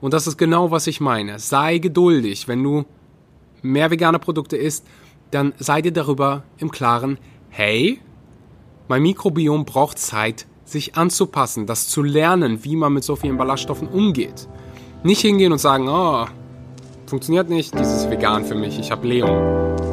Und das ist genau, was ich meine. Sei geduldig. Wenn du mehr vegane Produkte isst, dann sei dir darüber im Klaren, hey, mein Mikrobiom braucht Zeit, sich anzupassen, das zu lernen, wie man mit so vielen Ballaststoffen umgeht. Nicht hingehen und sagen, oh, funktioniert nicht, dieses vegan für mich, ich habe Leon.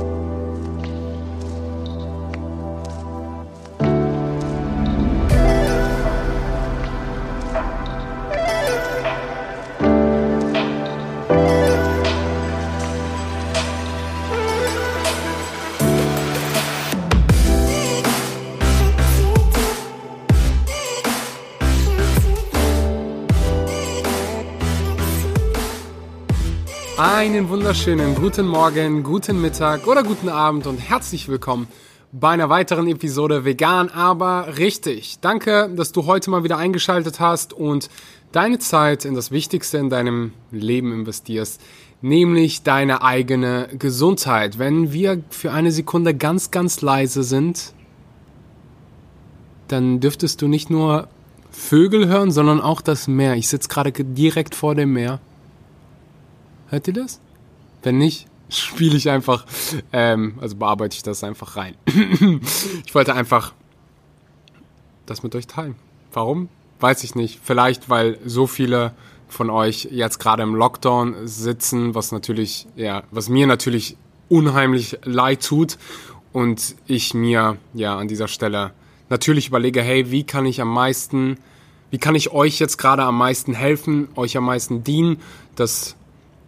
Wunderschönen guten Morgen, guten Mittag oder guten Abend und herzlich willkommen bei einer weiteren Episode Vegan, aber richtig. Danke, dass du heute mal wieder eingeschaltet hast und deine Zeit in das Wichtigste in deinem Leben investierst, nämlich deine eigene Gesundheit. Wenn wir für eine Sekunde ganz, ganz leise sind, dann dürftest du nicht nur Vögel hören, sondern auch das Meer. Ich sitze gerade direkt vor dem Meer Hört ihr das? Wenn nicht, spiele ich einfach, ähm, also bearbeite ich das einfach rein. ich wollte einfach das mit euch teilen. Warum? Weiß ich nicht. Vielleicht, weil so viele von euch jetzt gerade im Lockdown sitzen, was natürlich, ja, was mir natürlich unheimlich leid tut und ich mir ja an dieser Stelle natürlich überlege, hey, wie kann ich am meisten, wie kann ich euch jetzt gerade am meisten helfen, euch am meisten dienen, dass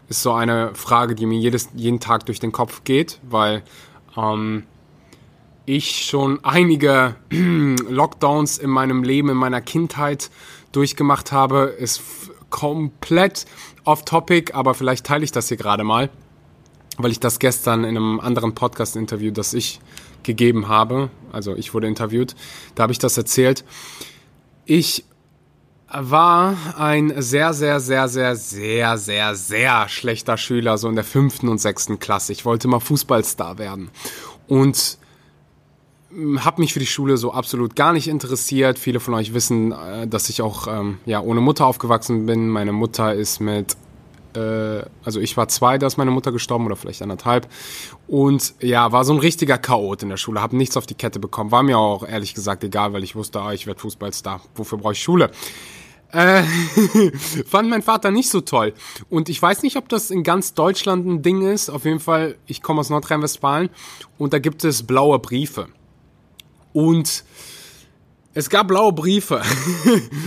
ist so eine Frage, die mir jedes, jeden Tag durch den Kopf geht, weil ähm, ich schon einige Lockdowns in meinem Leben, in meiner Kindheit durchgemacht habe. Ist komplett off-topic, aber vielleicht teile ich das hier gerade mal, weil ich das gestern in einem anderen Podcast-Interview, das ich gegeben habe, also ich wurde interviewt, da habe ich das erzählt. Ich war ein sehr, sehr, sehr, sehr, sehr, sehr, sehr schlechter Schüler, so in der fünften und sechsten Klasse. Ich wollte mal Fußballstar werden. Und hm, habe mich für die Schule so absolut gar nicht interessiert. Viele von euch wissen, äh, dass ich auch ähm, ja, ohne Mutter aufgewachsen bin. Meine Mutter ist mit äh, also ich war zwei, da ist meine Mutter gestorben oder vielleicht anderthalb. Und ja, war so ein richtiger Chaot in der Schule, habe nichts auf die Kette bekommen. War mir auch ehrlich gesagt egal, weil ich wusste, ah, ich werde Fußballstar. Wofür brauche ich Schule? Äh, fand mein Vater nicht so toll. Und ich weiß nicht, ob das in ganz Deutschland ein Ding ist. Auf jeden Fall, ich komme aus Nordrhein-Westfalen und da gibt es blaue Briefe. Und es gab blaue Briefe.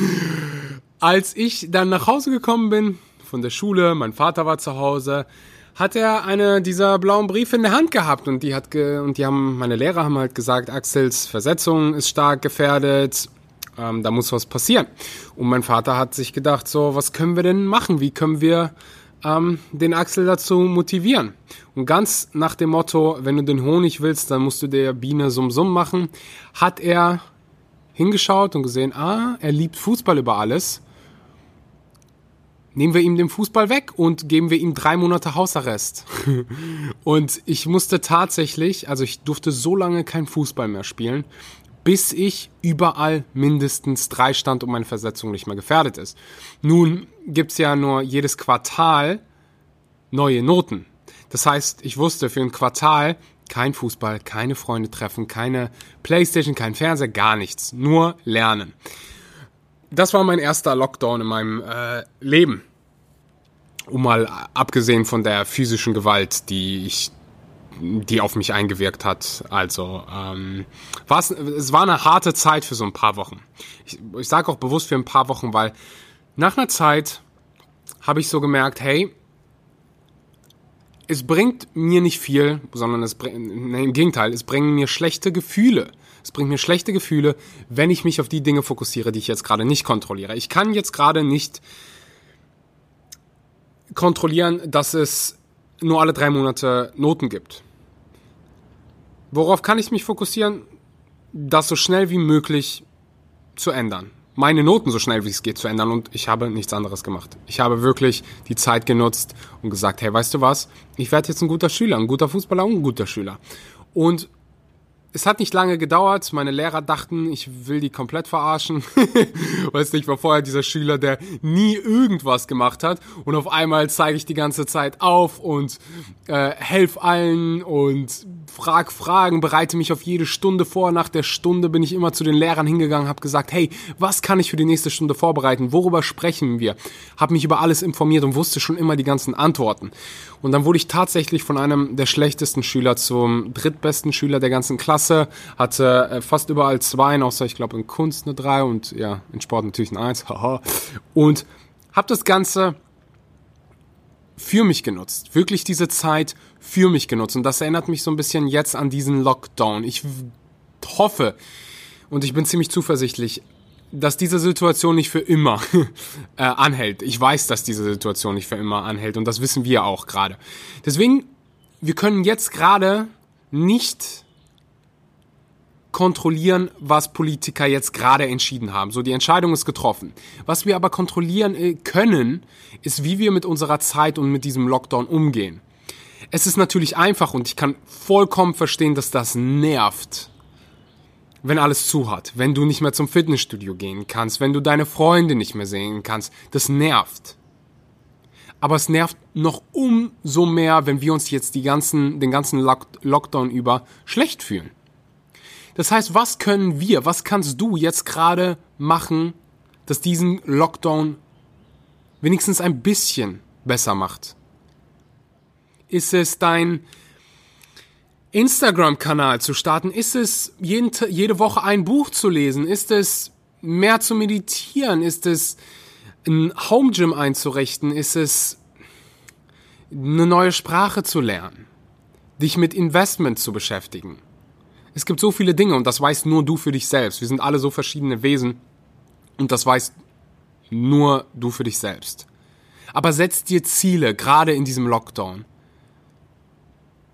Als ich dann nach Hause gekommen bin von der Schule, mein Vater war zu Hause, hat er eine dieser blauen Briefe in der Hand gehabt und die hat ge und die haben meine Lehrer haben halt gesagt, Axels Versetzung ist stark gefährdet ähm, da muss was passieren. Und mein Vater hat sich gedacht, so, was können wir denn machen? Wie können wir ähm, den Axel dazu motivieren? Und ganz nach dem Motto, wenn du den Honig willst, dann musst du der Biene Summ Summ machen, hat er hingeschaut und gesehen, ah, er liebt Fußball über alles. Nehmen wir ihm den Fußball weg und geben wir ihm drei Monate Hausarrest. und ich musste tatsächlich, also ich durfte so lange kein Fußball mehr spielen, bis ich überall mindestens drei stand und meine Versetzung nicht mehr gefährdet ist. Nun gibt's ja nur jedes Quartal neue Noten. Das heißt, ich wusste für ein Quartal kein Fußball, keine Freunde treffen, keine Playstation, kein Fernseher, gar nichts. Nur lernen. Das war mein erster Lockdown in meinem äh, Leben. Um mal abgesehen von der physischen Gewalt, die ich die auf mich eingewirkt hat. Also ähm, es war eine harte Zeit für so ein paar Wochen. Ich, ich sage auch bewusst für ein paar Wochen, weil nach einer Zeit habe ich so gemerkt, hey, es bringt mir nicht viel, sondern es bringt, nee, im Gegenteil, es bringen mir schlechte Gefühle. Es bringt mir schlechte Gefühle, wenn ich mich auf die Dinge fokussiere, die ich jetzt gerade nicht kontrolliere. Ich kann jetzt gerade nicht kontrollieren, dass es nur alle drei Monate Noten gibt. Worauf kann ich mich fokussieren? Das so schnell wie möglich zu ändern. Meine Noten so schnell wie es geht zu ändern und ich habe nichts anderes gemacht. Ich habe wirklich die Zeit genutzt und gesagt, hey, weißt du was? Ich werde jetzt ein guter Schüler, ein guter Fußballer und ein guter Schüler. Und es hat nicht lange gedauert. Meine Lehrer dachten, ich will die komplett verarschen. weißt du, ich war vorher dieser Schüler, der nie irgendwas gemacht hat. Und auf einmal zeige ich die ganze Zeit auf und äh, helf allen und frag Fragen, bereite mich auf jede Stunde vor. Nach der Stunde bin ich immer zu den Lehrern hingegangen, habe gesagt, hey, was kann ich für die nächste Stunde vorbereiten? Worüber sprechen wir? Habe mich über alles informiert und wusste schon immer die ganzen Antworten. Und dann wurde ich tatsächlich von einem der schlechtesten Schüler zum drittbesten Schüler der ganzen Klasse. Hatte äh, fast überall zwei, außer ich glaube in Kunst eine drei und ja, in Sport natürlich ein eins. Haha. und habe das Ganze für mich genutzt. Wirklich diese Zeit für mich genutzt. Und das erinnert mich so ein bisschen jetzt an diesen Lockdown. Ich hoffe und ich bin ziemlich zuversichtlich, dass diese Situation nicht für immer äh, anhält. Ich weiß, dass diese Situation nicht für immer anhält und das wissen wir auch gerade. Deswegen, wir können jetzt gerade nicht kontrollieren, was Politiker jetzt gerade entschieden haben. So, die Entscheidung ist getroffen. Was wir aber kontrollieren äh, können, ist, wie wir mit unserer Zeit und mit diesem Lockdown umgehen. Es ist natürlich einfach und ich kann vollkommen verstehen, dass das nervt wenn alles zu hat, wenn du nicht mehr zum Fitnessstudio gehen kannst, wenn du deine Freunde nicht mehr sehen kannst, das nervt. Aber es nervt noch umso mehr, wenn wir uns jetzt die ganzen, den ganzen Lock Lockdown über schlecht fühlen. Das heißt, was können wir, was kannst du jetzt gerade machen, dass diesen Lockdown wenigstens ein bisschen besser macht? Ist es dein Instagram-Kanal zu starten? Ist es jeden, jede Woche ein Buch zu lesen? Ist es mehr zu meditieren? Ist es ein Home Gym einzurichten? Ist es eine neue Sprache zu lernen? Dich mit Investment zu beschäftigen? Es gibt so viele Dinge und das weißt nur du für dich selbst. Wir sind alle so verschiedene Wesen und das weißt nur du für dich selbst. Aber setz dir Ziele, gerade in diesem Lockdown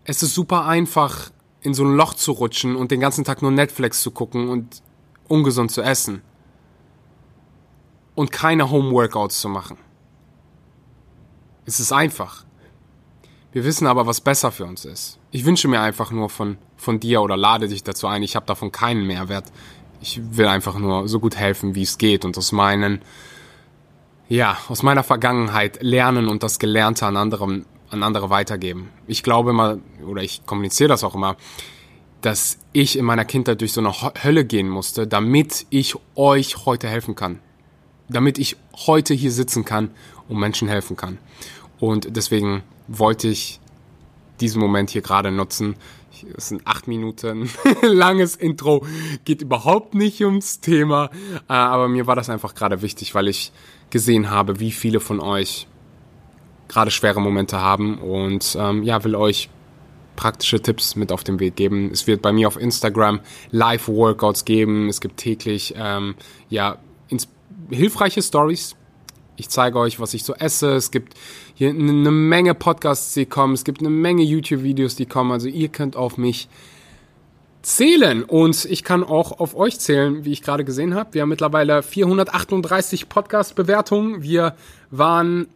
es ist super einfach, in so ein Loch zu rutschen und den ganzen Tag nur Netflix zu gucken und ungesund zu essen. Und keine Home-Workouts zu machen. Es ist einfach. Wir wissen aber, was besser für uns ist. Ich wünsche mir einfach nur von, von dir oder lade dich dazu ein. Ich habe davon keinen Mehrwert. Ich will einfach nur so gut helfen, wie es geht und aus meinen, ja, aus meiner Vergangenheit lernen und das Gelernte an anderen an andere weitergeben. Ich glaube immer, oder ich kommuniziere das auch immer, dass ich in meiner Kindheit durch so eine Hölle gehen musste, damit ich euch heute helfen kann. Damit ich heute hier sitzen kann und Menschen helfen kann. Und deswegen wollte ich diesen Moment hier gerade nutzen. Das sind acht Minuten langes Intro, geht überhaupt nicht ums Thema, äh, aber mir war das einfach gerade wichtig, weil ich gesehen habe, wie viele von euch gerade schwere Momente haben und ähm, ja, will euch praktische Tipps mit auf den Weg geben. Es wird bei mir auf Instagram Live-Workouts geben. Es gibt täglich ähm, ja hilfreiche Stories. Ich zeige euch, was ich so esse. Es gibt hier eine Menge Podcasts, die kommen. Es gibt eine Menge YouTube-Videos, die kommen. Also ihr könnt auf mich zählen und ich kann auch auf euch zählen, wie ich gerade gesehen habe. Wir haben mittlerweile 438 Podcast-Bewertungen. Wir waren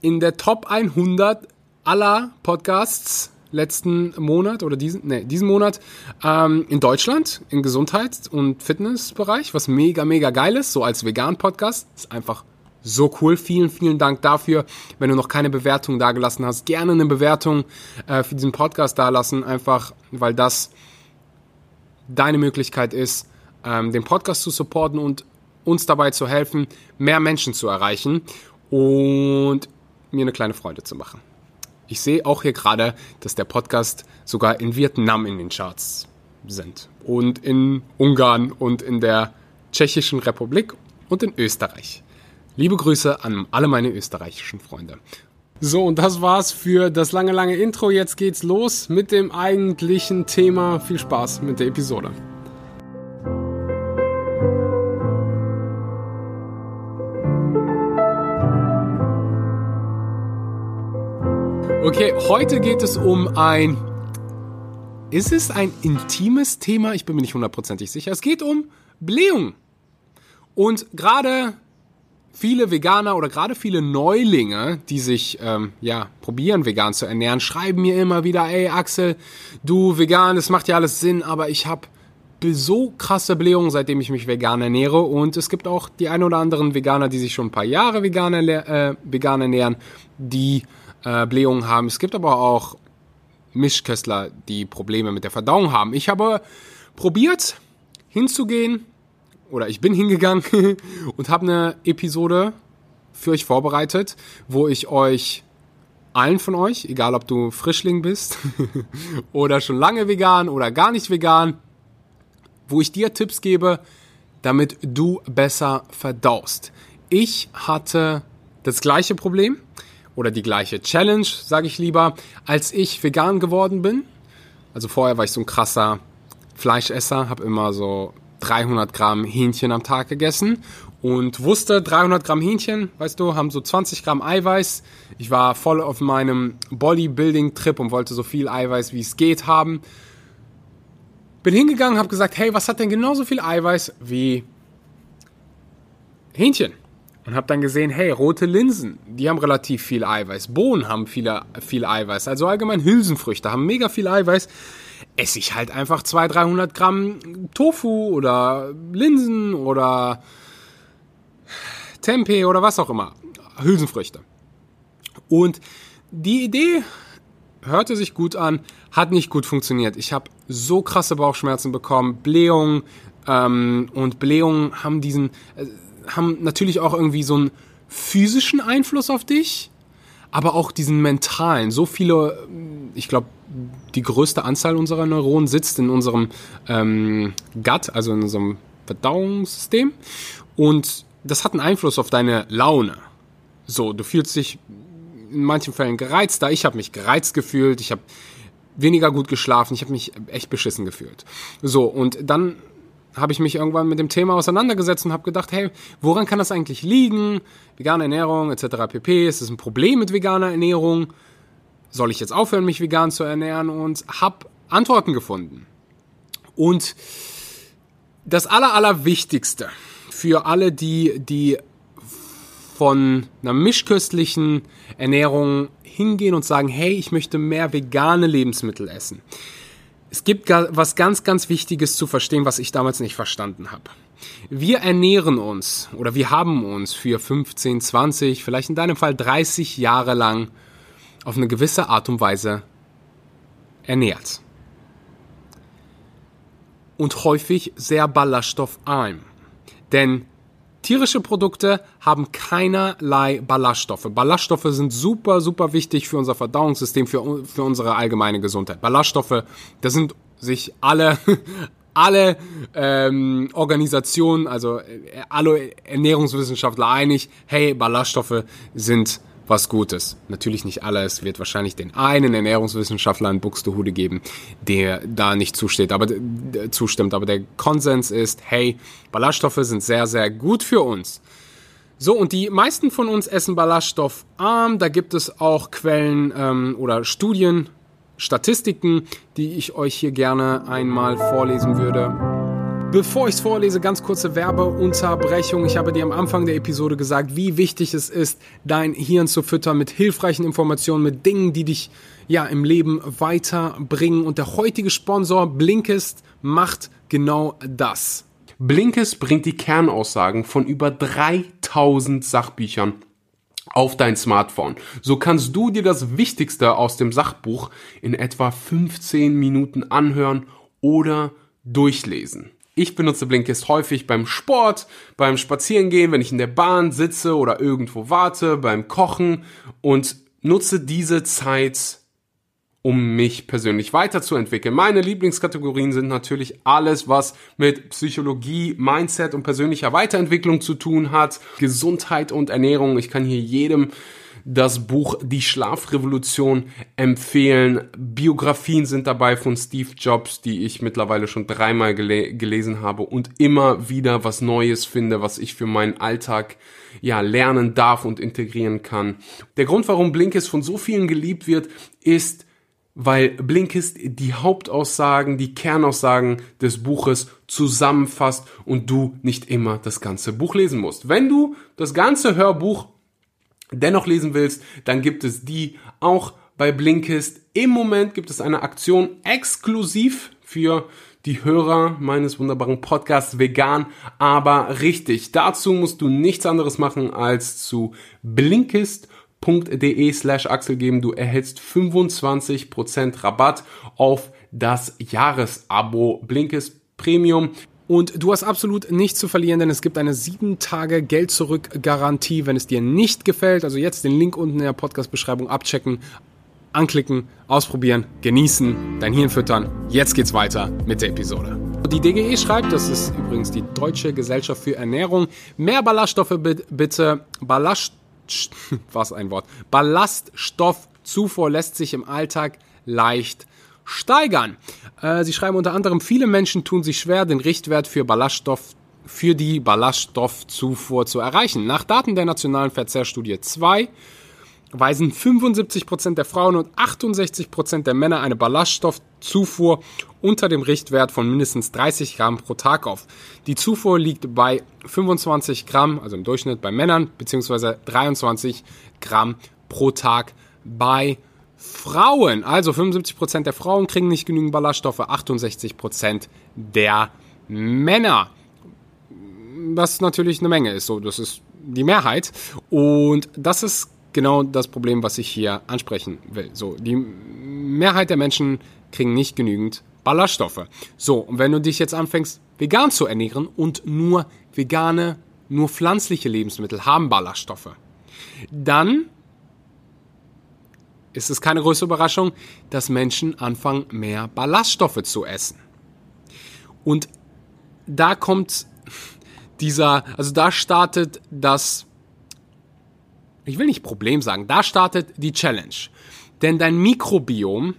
in der Top 100 aller Podcasts letzten Monat oder diesen, nee, diesen Monat ähm, in Deutschland im Gesundheits- und Fitnessbereich, was mega, mega geil ist, so als Vegan-Podcast. Ist einfach so cool. Vielen, vielen Dank dafür. Wenn du noch keine Bewertung dagelassen hast, gerne eine Bewertung äh, für diesen Podcast dalassen, einfach weil das deine Möglichkeit ist, ähm, den Podcast zu supporten und uns dabei zu helfen, mehr Menschen zu erreichen. Und mir eine kleine Freude zu machen. Ich sehe auch hier gerade, dass der Podcast sogar in Vietnam in den Charts sind und in Ungarn und in der Tschechischen Republik und in Österreich. Liebe Grüße an alle meine österreichischen Freunde. So, und das war's für das lange, lange Intro. Jetzt geht's los mit dem eigentlichen Thema. Viel Spaß mit der Episode. Okay, heute geht es um ein. Ist es ein intimes Thema? Ich bin mir nicht hundertprozentig sicher. Es geht um Blähung. Und gerade viele Veganer oder gerade viele Neulinge, die sich ähm, ja probieren vegan zu ernähren, schreiben mir immer wieder, ey Axel, du vegan, das macht ja alles Sinn, aber ich habe so krasse Blähungen, seitdem ich mich vegan ernähre und es gibt auch die ein oder anderen Veganer, die sich schon ein paar Jahre vegan, äh, vegan ernähren, die äh, Blähungen haben. Es gibt aber auch Mischköstler, die Probleme mit der Verdauung haben. Ich habe probiert hinzugehen oder ich bin hingegangen und habe eine Episode für euch vorbereitet, wo ich euch allen von euch, egal ob du Frischling bist oder schon lange vegan oder gar nicht vegan, wo ich dir Tipps gebe, damit du besser verdaust. Ich hatte das gleiche Problem oder die gleiche Challenge, sage ich lieber, als ich vegan geworden bin. Also vorher war ich so ein krasser Fleischesser, habe immer so 300 Gramm Hähnchen am Tag gegessen und wusste, 300 Gramm Hähnchen, weißt du, haben so 20 Gramm Eiweiß. Ich war voll auf meinem Bodybuilding-Trip und wollte so viel Eiweiß, wie es geht, haben. Bin hingegangen, habe gesagt, hey, was hat denn genauso viel Eiweiß wie Hähnchen? Und habe dann gesehen, hey, rote Linsen, die haben relativ viel Eiweiß. Bohnen haben viele, viel Eiweiß. Also allgemein Hülsenfrüchte haben mega viel Eiweiß esse ich halt einfach 200, 300 Gramm Tofu oder Linsen oder Tempeh oder was auch immer. Hülsenfrüchte. Und die Idee hörte sich gut an, hat nicht gut funktioniert. Ich habe so krasse Bauchschmerzen bekommen, Blähungen ähm, und Blähungen haben diesen, äh, haben natürlich auch irgendwie so einen physischen Einfluss auf dich aber auch diesen mentalen. So viele, ich glaube, die größte Anzahl unserer Neuronen sitzt in unserem ähm, Gut, also in unserem Verdauungssystem. Und das hat einen Einfluss auf deine Laune. So, du fühlst dich in manchen Fällen gereizt. Da ich habe mich gereizt gefühlt, ich habe weniger gut geschlafen, ich habe mich echt beschissen gefühlt. So, und dann habe ich mich irgendwann mit dem Thema auseinandergesetzt und habe gedacht, hey, woran kann das eigentlich liegen? Vegane Ernährung etc. pp. Ist das ein Problem mit veganer Ernährung? Soll ich jetzt aufhören, mich vegan zu ernähren? Und habe Antworten gefunden. Und das aller, allerwichtigste für alle, die, die von einer mischköstlichen Ernährung hingehen und sagen, hey, ich möchte mehr vegane Lebensmittel essen es gibt was ganz, ganz Wichtiges zu verstehen, was ich damals nicht verstanden habe. Wir ernähren uns oder wir haben uns für 15, 20, vielleicht in deinem Fall 30 Jahre lang auf eine gewisse Art und Weise ernährt. Und häufig sehr ballaststoffarm. Denn Tierische Produkte haben keinerlei Ballaststoffe. Ballaststoffe sind super, super wichtig für unser Verdauungssystem, für, für unsere allgemeine Gesundheit. Ballaststoffe, da sind sich alle, alle ähm, Organisationen, also äh, alle Ernährungswissenschaftler einig, hey, Ballaststoffe sind was Gutes. Natürlich nicht alles, wird wahrscheinlich den einen Ernährungswissenschaftler in Buxtehude geben, der da nicht zusteht, aber zustimmt. Aber der Konsens ist, hey, Ballaststoffe sind sehr, sehr gut für uns. So, und die meisten von uns essen ballaststoffarm. Da gibt es auch Quellen ähm, oder Studien, Statistiken, die ich euch hier gerne einmal vorlesen würde. Bevor ich es vorlese, ganz kurze Werbeunterbrechung. Ich habe dir am Anfang der Episode gesagt, wie wichtig es ist, dein Hirn zu füttern mit hilfreichen Informationen, mit Dingen, die dich ja im Leben weiterbringen. Und der heutige Sponsor Blinkist macht genau das. Blinkist bringt die Kernaussagen von über 3000 Sachbüchern auf dein Smartphone. So kannst du dir das Wichtigste aus dem Sachbuch in etwa 15 Minuten anhören oder durchlesen. Ich benutze Blinkist häufig beim Sport, beim Spazierengehen, wenn ich in der Bahn sitze oder irgendwo warte, beim Kochen und nutze diese Zeit, um mich persönlich weiterzuentwickeln. Meine Lieblingskategorien sind natürlich alles, was mit Psychologie, Mindset und persönlicher Weiterentwicklung zu tun hat, Gesundheit und Ernährung. Ich kann hier jedem das Buch Die Schlafrevolution empfehlen. Biografien sind dabei von Steve Jobs, die ich mittlerweile schon dreimal gele gelesen habe und immer wieder was Neues finde, was ich für meinen Alltag ja lernen darf und integrieren kann. Der Grund, warum Blinkist von so vielen geliebt wird, ist weil Blinkist die Hauptaussagen, die Kernaussagen des Buches zusammenfasst und du nicht immer das ganze Buch lesen musst. Wenn du das ganze Hörbuch dennoch lesen willst, dann gibt es die auch bei Blinkist. Im Moment gibt es eine Aktion exklusiv für die Hörer meines wunderbaren Podcasts vegan, aber richtig. Dazu musst du nichts anderes machen als zu Blinkist blinkist.de slash Axel geben. Du erhältst 25% Rabatt auf das Jahresabo Blinkist Premium. Und du hast absolut nichts zu verlieren, denn es gibt eine 7 Tage Geld zurück Garantie, wenn es dir nicht gefällt. Also jetzt den Link unten in der Podcast-Beschreibung abchecken, anklicken, ausprobieren, genießen, dein Hirn füttern. Jetzt geht's weiter mit der Episode. Die DGE schreibt, das ist übrigens die Deutsche Gesellschaft für Ernährung, mehr Ballaststoffe bitte, Ballast was ein Wort. Ballaststoffzufuhr lässt sich im Alltag leicht steigern. Äh, sie schreiben unter anderem, viele Menschen tun sich schwer, den Richtwert für Ballaststoff für die Ballaststoffzufuhr zu erreichen. Nach Daten der Nationalen Verzehrstudie 2 weisen 75% der Frauen und 68% der Männer eine Ballaststoffzufuhr unter dem Richtwert von mindestens 30 Gramm pro Tag auf. Die Zufuhr liegt bei 25 Gramm, also im Durchschnitt bei Männern, beziehungsweise 23 Gramm pro Tag bei Frauen. Also 75% der Frauen kriegen nicht genügend Ballaststoffe, 68% der Männer. Was natürlich eine Menge ist, so das ist die Mehrheit. Und das ist genau das Problem, was ich hier ansprechen will. So, die Mehrheit der Menschen kriegen nicht genügend Ballaststoffe. So, und wenn du dich jetzt anfängst, vegan zu ernähren und nur vegane, nur pflanzliche Lebensmittel haben Ballaststoffe, dann ist es keine größere Überraschung, dass Menschen anfangen, mehr Ballaststoffe zu essen. Und da kommt dieser, also da startet das ich will nicht Problem sagen, da startet die Challenge. Denn dein Mikrobiom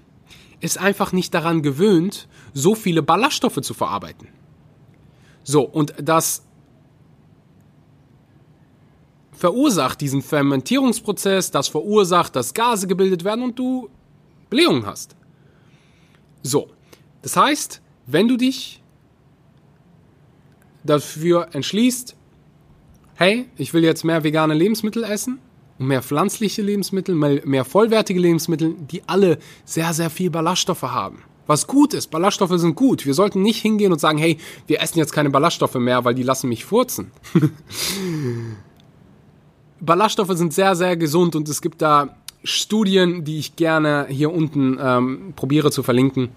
ist einfach nicht daran gewöhnt, so viele Ballaststoffe zu verarbeiten. So, und das verursacht diesen Fermentierungsprozess, das verursacht, dass Gase gebildet werden und du Blähungen hast. So, das heißt, wenn du dich dafür entschließt, hey, ich will jetzt mehr vegane Lebensmittel essen, mehr pflanzliche Lebensmittel, mehr vollwertige Lebensmittel, die alle sehr, sehr viel Ballaststoffe haben. Was gut ist, Ballaststoffe sind gut. Wir sollten nicht hingehen und sagen, hey, wir essen jetzt keine Ballaststoffe mehr, weil die lassen mich furzen. Ballaststoffe sind sehr, sehr gesund und es gibt da Studien, die ich gerne hier unten ähm, probiere zu verlinken.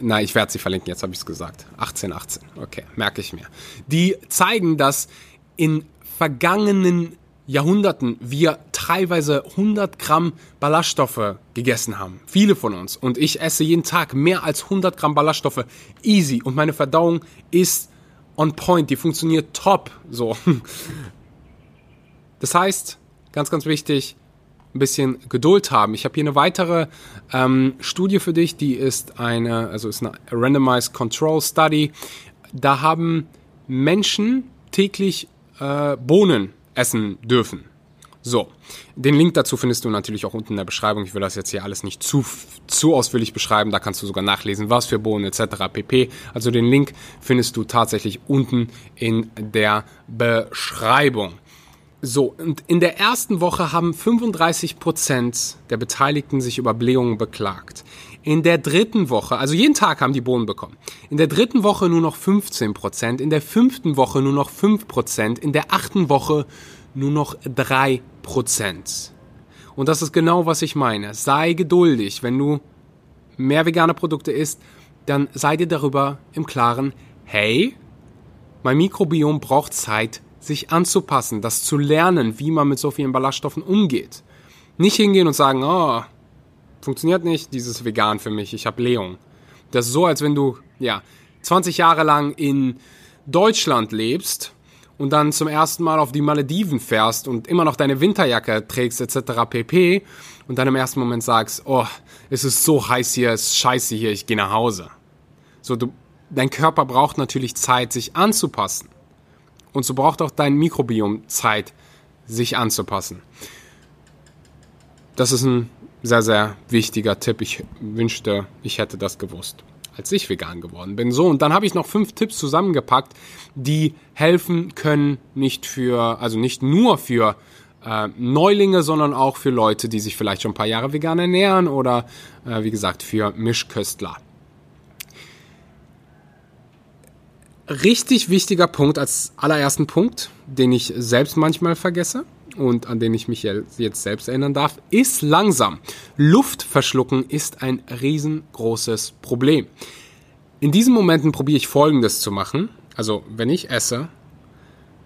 Na, ich werde sie verlinken, jetzt habe ich es gesagt. 1818, okay, merke ich mir. Die zeigen, dass in vergangenen Jahrhunderten wir teilweise 100 Gramm Ballaststoffe gegessen haben. Viele von uns. Und ich esse jeden Tag mehr als 100 Gramm Ballaststoffe. Easy. Und meine Verdauung ist on point. Die funktioniert top. So. Das heißt, ganz, ganz wichtig, ein bisschen Geduld haben. Ich habe hier eine weitere ähm, Studie für dich, die ist eine, also ist eine Randomized Control Study. Da haben Menschen täglich äh, Bohnen essen dürfen. So, den Link dazu findest du natürlich auch unten in der Beschreibung. Ich will das jetzt hier alles nicht zu, zu ausführlich beschreiben. Da kannst du sogar nachlesen, was für Bohnen etc. pp. Also den Link findest du tatsächlich unten in der Beschreibung. So, und in der ersten Woche haben 35% der Beteiligten sich über Blähungen beklagt. In der dritten Woche, also jeden Tag haben die Bohnen bekommen. In der dritten Woche nur noch 15 Prozent, in der fünften Woche nur noch 5 Prozent, in der achten Woche nur noch 3 Prozent. Und das ist genau, was ich meine. Sei geduldig. Wenn du mehr vegane Produkte isst, dann sei dir darüber im Klaren, hey, mein Mikrobiom braucht Zeit, sich anzupassen, das zu lernen, wie man mit so vielen Ballaststoffen umgeht. Nicht hingehen und sagen, oh, funktioniert nicht, dieses vegan für mich, ich habe Leon. Das ist so, als wenn du, ja, 20 Jahre lang in Deutschland lebst und dann zum ersten Mal auf die Malediven fährst und immer noch deine Winterjacke trägst etc. pp. und dann im ersten Moment sagst, oh, es ist so heiß hier, es ist scheiße hier, ich gehe nach Hause. So, du, dein Körper braucht natürlich Zeit, sich anzupassen. Und so braucht auch dein Mikrobiom Zeit, sich anzupassen. Das ist ein sehr, sehr wichtiger Tipp. Ich wünschte, ich hätte das gewusst, als ich vegan geworden bin. So, und dann habe ich noch fünf Tipps zusammengepackt, die helfen können, nicht für, also nicht nur für äh, Neulinge, sondern auch für Leute, die sich vielleicht schon ein paar Jahre vegan ernähren oder äh, wie gesagt für Mischköstler. Richtig wichtiger Punkt als allerersten Punkt, den ich selbst manchmal vergesse und an den ich mich jetzt selbst erinnern darf, ist langsam. Luft verschlucken ist ein riesengroßes Problem. In diesen Momenten probiere ich folgendes zu machen. Also, wenn ich esse,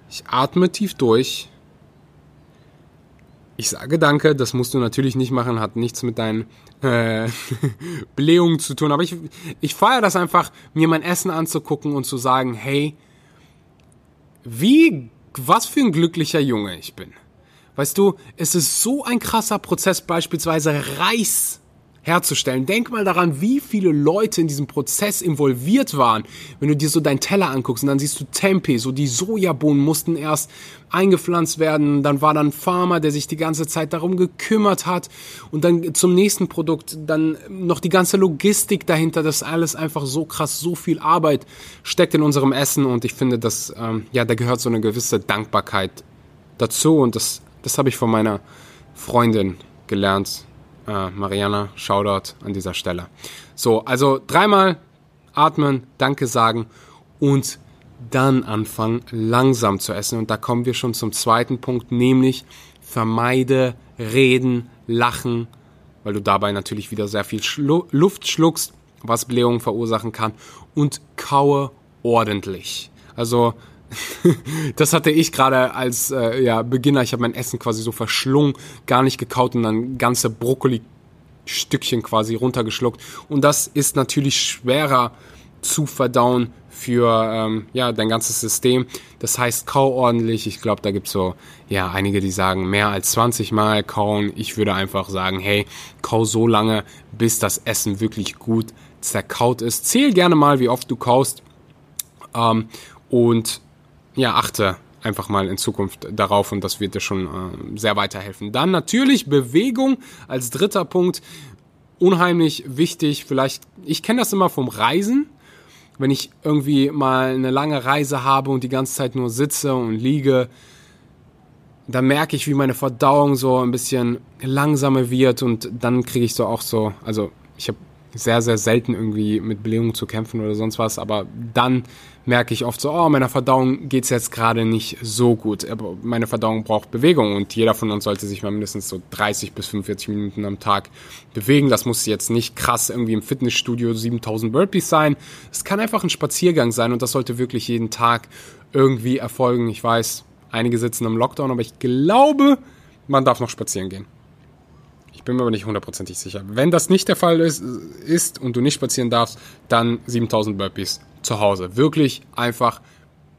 ich atme tief durch, ich sage danke, das musst du natürlich nicht machen, hat nichts mit deinen äh, Blähungen zu tun. Aber ich, ich feiere das einfach, mir mein Essen anzugucken und zu sagen, hey, wie, was für ein glücklicher Junge ich bin. Weißt du, es ist so ein krasser Prozess, beispielsweise Reis herzustellen. Denk mal daran, wie viele Leute in diesem Prozess involviert waren. Wenn du dir so deinen Teller anguckst und dann siehst du Tempeh, so die Sojabohnen mussten erst eingepflanzt werden, dann war dann Farmer, der sich die ganze Zeit darum gekümmert hat. Und dann zum nächsten Produkt dann noch die ganze Logistik dahinter, das alles einfach so krass, so viel Arbeit steckt in unserem Essen. Und ich finde, dass ähm, ja, da gehört so eine gewisse Dankbarkeit dazu. Und das, das habe ich von meiner Freundin gelernt äh, Mariana, Shoutout an dieser Stelle. So, also dreimal atmen, Danke sagen und dann anfangen, langsam zu essen. Und da kommen wir schon zum zweiten Punkt, nämlich vermeide Reden, Lachen, weil du dabei natürlich wieder sehr viel Schlu Luft schluckst, was Blähungen verursachen kann. Und kaue ordentlich. Also das hatte ich gerade als äh, ja, Beginner. Ich habe mein Essen quasi so verschlungen, gar nicht gekaut und dann ganze Brokkoli-Stückchen quasi runtergeschluckt. Und das ist natürlich schwerer zu verdauen für ähm, ja, dein ganzes System. Das heißt, kau ordentlich. Ich glaube, da gibt es so ja, einige, die sagen, mehr als 20 Mal kauen. Ich würde einfach sagen, hey, kau so lange, bis das Essen wirklich gut zerkaut ist. Zähl gerne mal, wie oft du kaust. Ähm, und ja, achte einfach mal in Zukunft darauf und das wird dir schon äh, sehr weiterhelfen. Dann natürlich Bewegung als dritter Punkt. Unheimlich wichtig. Vielleicht, ich kenne das immer vom Reisen. Wenn ich irgendwie mal eine lange Reise habe und die ganze Zeit nur sitze und liege, dann merke ich, wie meine Verdauung so ein bisschen langsamer wird und dann kriege ich so auch so, also ich habe sehr, sehr selten irgendwie mit Blähungen zu kämpfen oder sonst was, aber dann merke ich oft so, oh, meiner Verdauung geht's jetzt gerade nicht so gut. Aber meine Verdauung braucht Bewegung und jeder von uns sollte sich mal mindestens so 30 bis 45 Minuten am Tag bewegen. Das muss jetzt nicht krass irgendwie im Fitnessstudio 7000 Burpees sein. Es kann einfach ein Spaziergang sein und das sollte wirklich jeden Tag irgendwie erfolgen. Ich weiß, einige sitzen im Lockdown, aber ich glaube, man darf noch spazieren gehen. Ich bin mir aber nicht hundertprozentig sicher. Wenn das nicht der Fall ist, ist und du nicht spazieren darfst, dann 7000 Burpees zu Hause. Wirklich einfach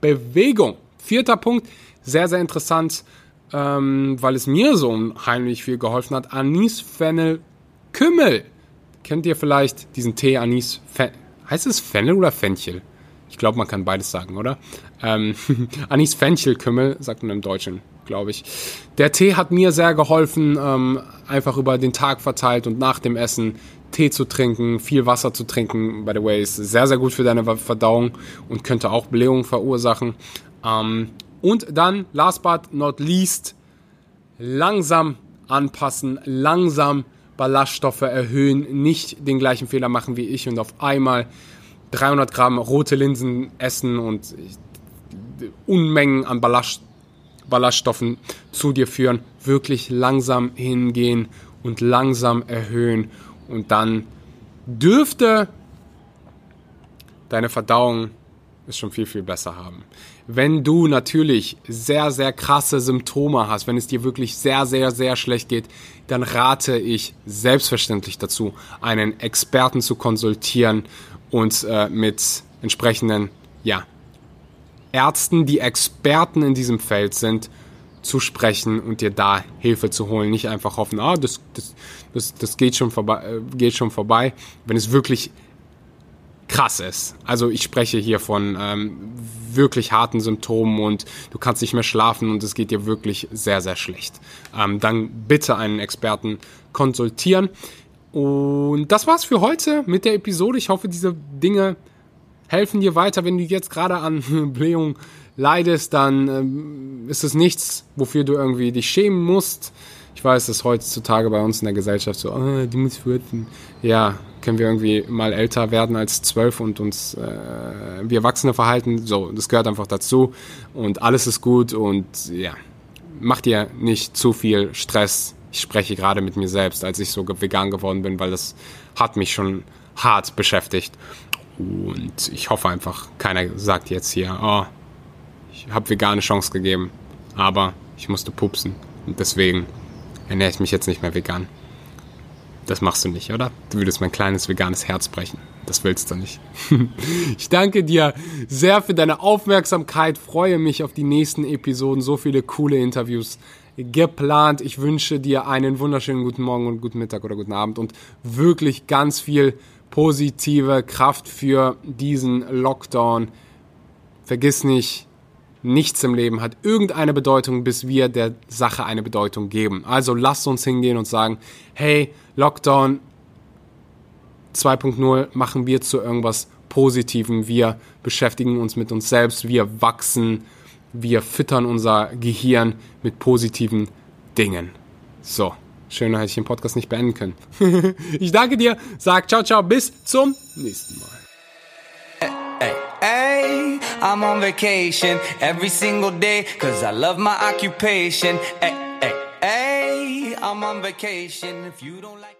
Bewegung. Vierter Punkt, sehr, sehr interessant, ähm, weil es mir so unheimlich viel geholfen hat. Anis, Fennel, Kümmel. Kennt ihr vielleicht diesen Tee Anis? Fen heißt es Fennel oder Fenchel? Ich glaube, man kann beides sagen, oder? Ähm, Anis Fenchel Kümmel, sagt man im Deutschen, glaube ich. Der Tee hat mir sehr geholfen, ähm, einfach über den Tag verteilt und nach dem Essen Tee zu trinken, viel Wasser zu trinken. By the way, ist sehr, sehr gut für deine Verdauung und könnte auch Blähungen verursachen. Ähm, und dann, last but not least, langsam anpassen, langsam Ballaststoffe erhöhen, nicht den gleichen Fehler machen wie ich und auf einmal 300 Gramm rote Linsen essen und Unmengen an Ballast, Ballaststoffen zu dir führen. Wirklich langsam hingehen und langsam erhöhen und dann dürfte deine Verdauung es schon viel, viel besser haben. Wenn du natürlich sehr, sehr krasse Symptome hast, wenn es dir wirklich sehr, sehr, sehr schlecht geht, dann rate ich selbstverständlich dazu, einen Experten zu konsultieren und äh, mit entsprechenden ja, Ärzten, die Experten in diesem Feld sind, zu sprechen und dir da Hilfe zu holen. Nicht einfach hoffen, ah, das, das, das, das geht, schon vorbei, äh, geht schon vorbei. Wenn es wirklich krass ist. Also ich spreche hier von ähm, wirklich harten Symptomen und du kannst nicht mehr schlafen und es geht dir wirklich sehr, sehr schlecht. Ähm, dann bitte einen Experten konsultieren. Und das war's für heute mit der Episode. Ich hoffe, diese Dinge helfen dir weiter. Wenn du jetzt gerade an Blähung leidest, dann ähm, ist es nichts, wofür du irgendwie dich schämen musst. Ich weiß, dass heutzutage bei uns in der Gesellschaft so, oh, du musst würden. Ja, können wir irgendwie mal älter werden als zwölf und uns äh, wie Erwachsene verhalten. So, das gehört einfach dazu und alles ist gut und ja, mach dir nicht zu viel Stress. Ich spreche gerade mit mir selbst, als ich so vegan geworden bin, weil das hat mich schon hart beschäftigt. Und ich hoffe einfach, keiner sagt jetzt hier, oh, ich habe vegane Chance gegeben, aber ich musste pupsen. Und deswegen ernähre ich mich jetzt nicht mehr vegan. Das machst du nicht, oder? Du würdest mein kleines veganes Herz brechen. Das willst du nicht. ich danke dir sehr für deine Aufmerksamkeit, freue mich auf die nächsten Episoden, so viele coole Interviews geplant. Ich wünsche dir einen wunderschönen guten Morgen und guten Mittag oder guten Abend und wirklich ganz viel positive Kraft für diesen Lockdown. Vergiss nicht, Nichts im Leben hat irgendeine Bedeutung, bis wir der Sache eine Bedeutung geben. Also lasst uns hingehen und sagen, hey, Lockdown 2.0 machen wir zu irgendwas Positivem. Wir beschäftigen uns mit uns selbst, wir wachsen, wir füttern unser Gehirn mit positiven Dingen. So, schöner hätte ich den Podcast nicht beenden können. ich danke dir, sag ciao, ciao, bis zum nächsten Mal. I'm on vacation every single day cause I love my occupation. Hey, hey, hey, I'm on vacation if you don't like